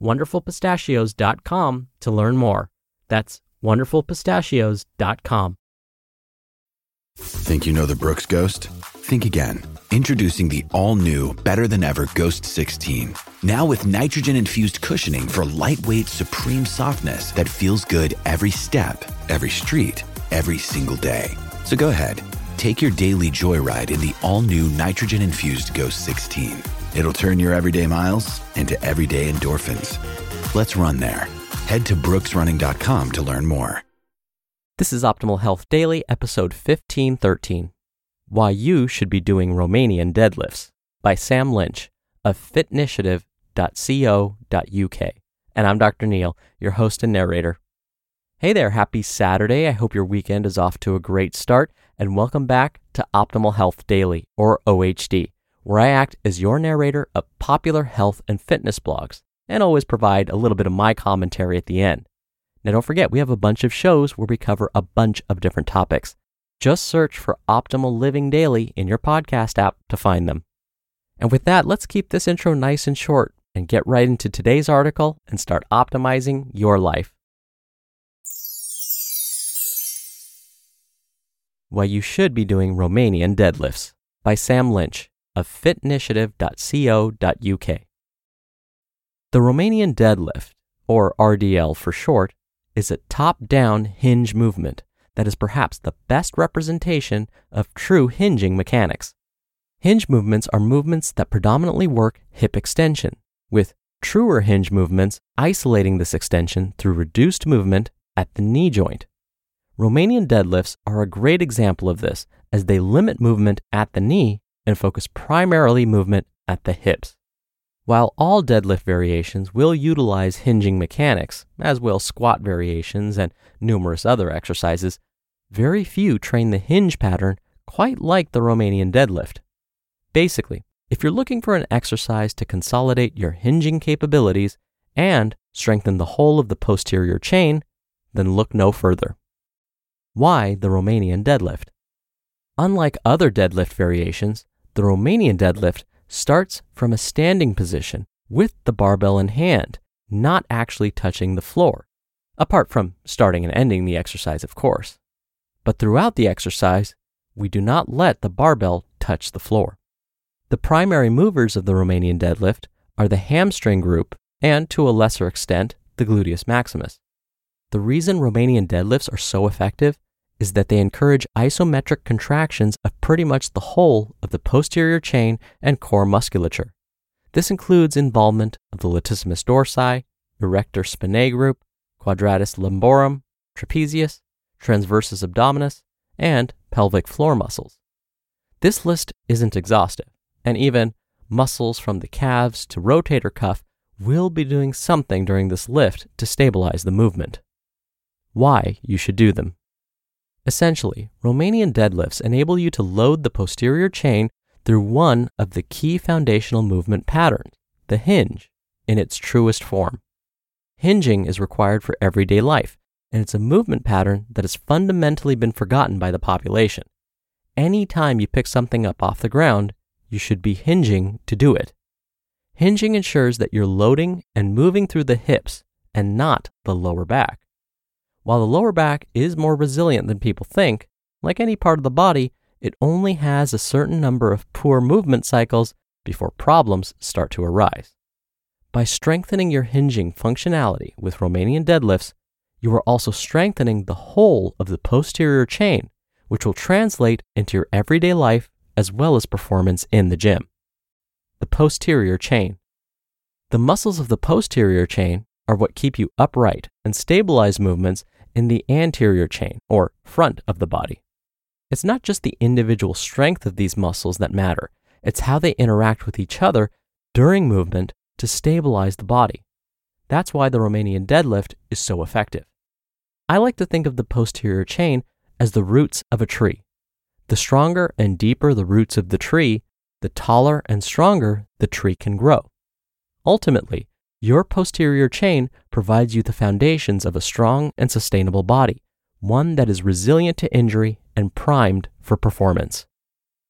wonderfulpistachios.com to learn more. That's wonderfulpistachios.com. Think you know the Brooks Ghost? Think again. Introducing the all new, better than ever Ghost 16. Now with nitrogen infused cushioning for lightweight, supreme softness that feels good every step, every street, every single day. So go ahead, take your daily joyride in the all new nitrogen infused Ghost 16. It'll turn your everyday miles into everyday endorphins. Let's run there. Head to brooksrunning.com to learn more. This is Optimal Health Daily, episode 1513 Why You Should Be Doing Romanian Deadlifts by Sam Lynch of fitnitiative.co.uk. And I'm Dr. Neal, your host and narrator. Hey there, happy Saturday. I hope your weekend is off to a great start, and welcome back to Optimal Health Daily, or OHD, where I act as your narrator of popular health and fitness blogs, and always provide a little bit of my commentary at the end. Now, don't forget, we have a bunch of shows where we cover a bunch of different topics. Just search for Optimal Living Daily in your podcast app to find them. And with that, let's keep this intro nice and short and get right into today's article and start optimizing your life. Why You Should Be Doing Romanian Deadlifts by Sam Lynch of fitnitiative.co.uk. The Romanian deadlift, or RDL for short, is a top down hinge movement that is perhaps the best representation of true hinging mechanics. Hinge movements are movements that predominantly work hip extension, with truer hinge movements isolating this extension through reduced movement at the knee joint. Romanian deadlifts are a great example of this as they limit movement at the knee and focus primarily movement at the hips. While all deadlift variations will utilize hinging mechanics, as will squat variations and numerous other exercises, very few train the hinge pattern quite like the Romanian deadlift. Basically, if you're looking for an exercise to consolidate your hinging capabilities and strengthen the whole of the posterior chain, then look no further. Why the Romanian deadlift? Unlike other deadlift variations, the Romanian deadlift starts from a standing position with the barbell in hand, not actually touching the floor, apart from starting and ending the exercise, of course. But throughout the exercise, we do not let the barbell touch the floor. The primary movers of the Romanian deadlift are the hamstring group and, to a lesser extent, the gluteus maximus. The reason Romanian deadlifts are so effective is that they encourage isometric contractions of pretty much the whole of the posterior chain and core musculature. This includes involvement of the latissimus dorsi, erector spinae group, quadratus lumborum, trapezius, transversus abdominis, and pelvic floor muscles. This list isn't exhaustive, and even muscles from the calves to rotator cuff will be doing something during this lift to stabilize the movement. Why you should do them. Essentially, Romanian deadlifts enable you to load the posterior chain through one of the key foundational movement patterns, the hinge, in its truest form. Hinging is required for everyday life, and it's a movement pattern that has fundamentally been forgotten by the population. Any time you pick something up off the ground, you should be hinging to do it. Hinging ensures that you're loading and moving through the hips and not the lower back. While the lower back is more resilient than people think, like any part of the body, it only has a certain number of poor movement cycles before problems start to arise. By strengthening your hinging functionality with Romanian deadlifts, you are also strengthening the whole of the posterior chain, which will translate into your everyday life as well as performance in the gym. The posterior chain. The muscles of the posterior chain are what keep you upright and stabilize movements in the anterior chain or front of the body. It's not just the individual strength of these muscles that matter, it's how they interact with each other during movement to stabilize the body. That's why the Romanian deadlift is so effective. I like to think of the posterior chain as the roots of a tree. The stronger and deeper the roots of the tree, the taller and stronger the tree can grow. Ultimately, your posterior chain provides you the foundations of a strong and sustainable body, one that is resilient to injury and primed for performance.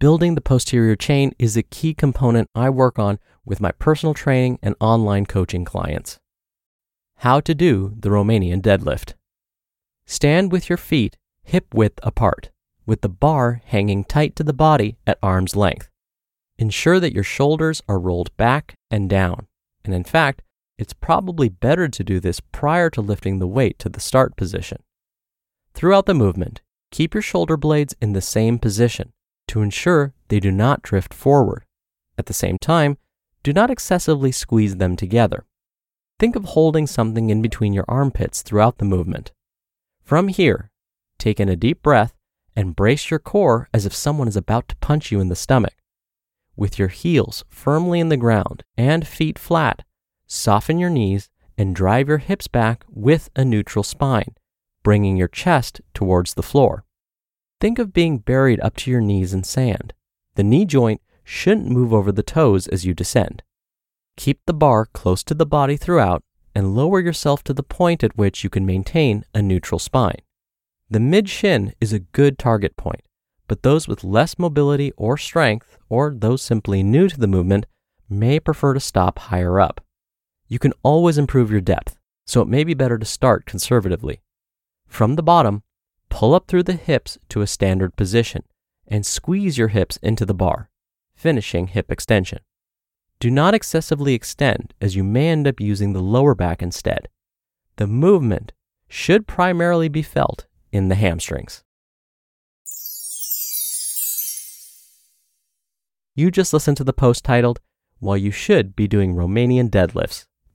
Building the posterior chain is a key component I work on with my personal training and online coaching clients. How to do the Romanian deadlift. Stand with your feet hip width apart, with the bar hanging tight to the body at arm's length. Ensure that your shoulders are rolled back and down, and in fact, it's probably better to do this prior to lifting the weight to the start position. Throughout the movement, keep your shoulder blades in the same position to ensure they do not drift forward. At the same time, do not excessively squeeze them together. Think of holding something in between your armpits throughout the movement. From here, take in a deep breath and brace your core as if someone is about to punch you in the stomach. With your heels firmly in the ground and feet flat, soften your knees and drive your hips back with a neutral spine, bringing your chest towards the floor. Think of being buried up to your knees in sand. The knee joint shouldn't move over the toes as you descend. Keep the bar close to the body throughout and lower yourself to the point at which you can maintain a neutral spine. The mid shin is a good target point, but those with less mobility or strength, or those simply new to the movement, may prefer to stop higher up. You can always improve your depth, so it may be better to start conservatively. From the bottom, pull up through the hips to a standard position and squeeze your hips into the bar, finishing hip extension. Do not excessively extend as you may end up using the lower back instead. The movement should primarily be felt in the hamstrings. You just listened to the post titled, While You Should Be Doing Romanian Deadlifts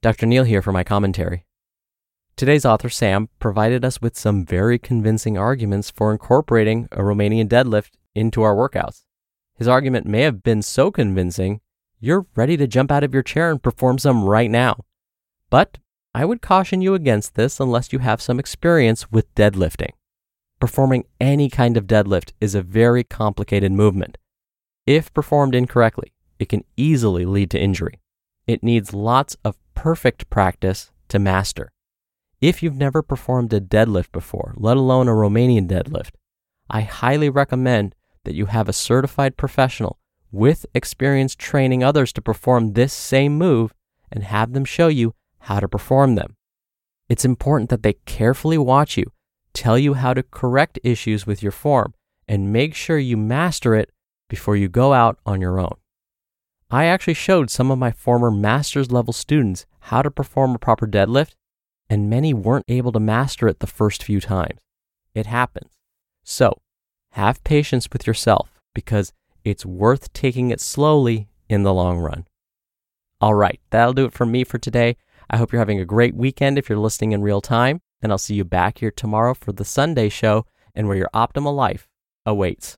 Dr. Neal here for my commentary. Today's author, Sam, provided us with some very convincing arguments for incorporating a Romanian deadlift into our workouts. His argument may have been so convincing, you're ready to jump out of your chair and perform some right now. But I would caution you against this unless you have some experience with deadlifting. Performing any kind of deadlift is a very complicated movement. If performed incorrectly, it can easily lead to injury. It needs lots of perfect practice to master. If you've never performed a deadlift before, let alone a Romanian deadlift, I highly recommend that you have a certified professional with experience training others to perform this same move and have them show you how to perform them. It's important that they carefully watch you, tell you how to correct issues with your form, and make sure you master it before you go out on your own. I actually showed some of my former master's level students how to perform a proper deadlift, and many weren't able to master it the first few times. It happens. So, have patience with yourself because it's worth taking it slowly in the long run. All right, that'll do it for me for today. I hope you're having a great weekend if you're listening in real time, and I'll see you back here tomorrow for the Sunday show and where your optimal life awaits.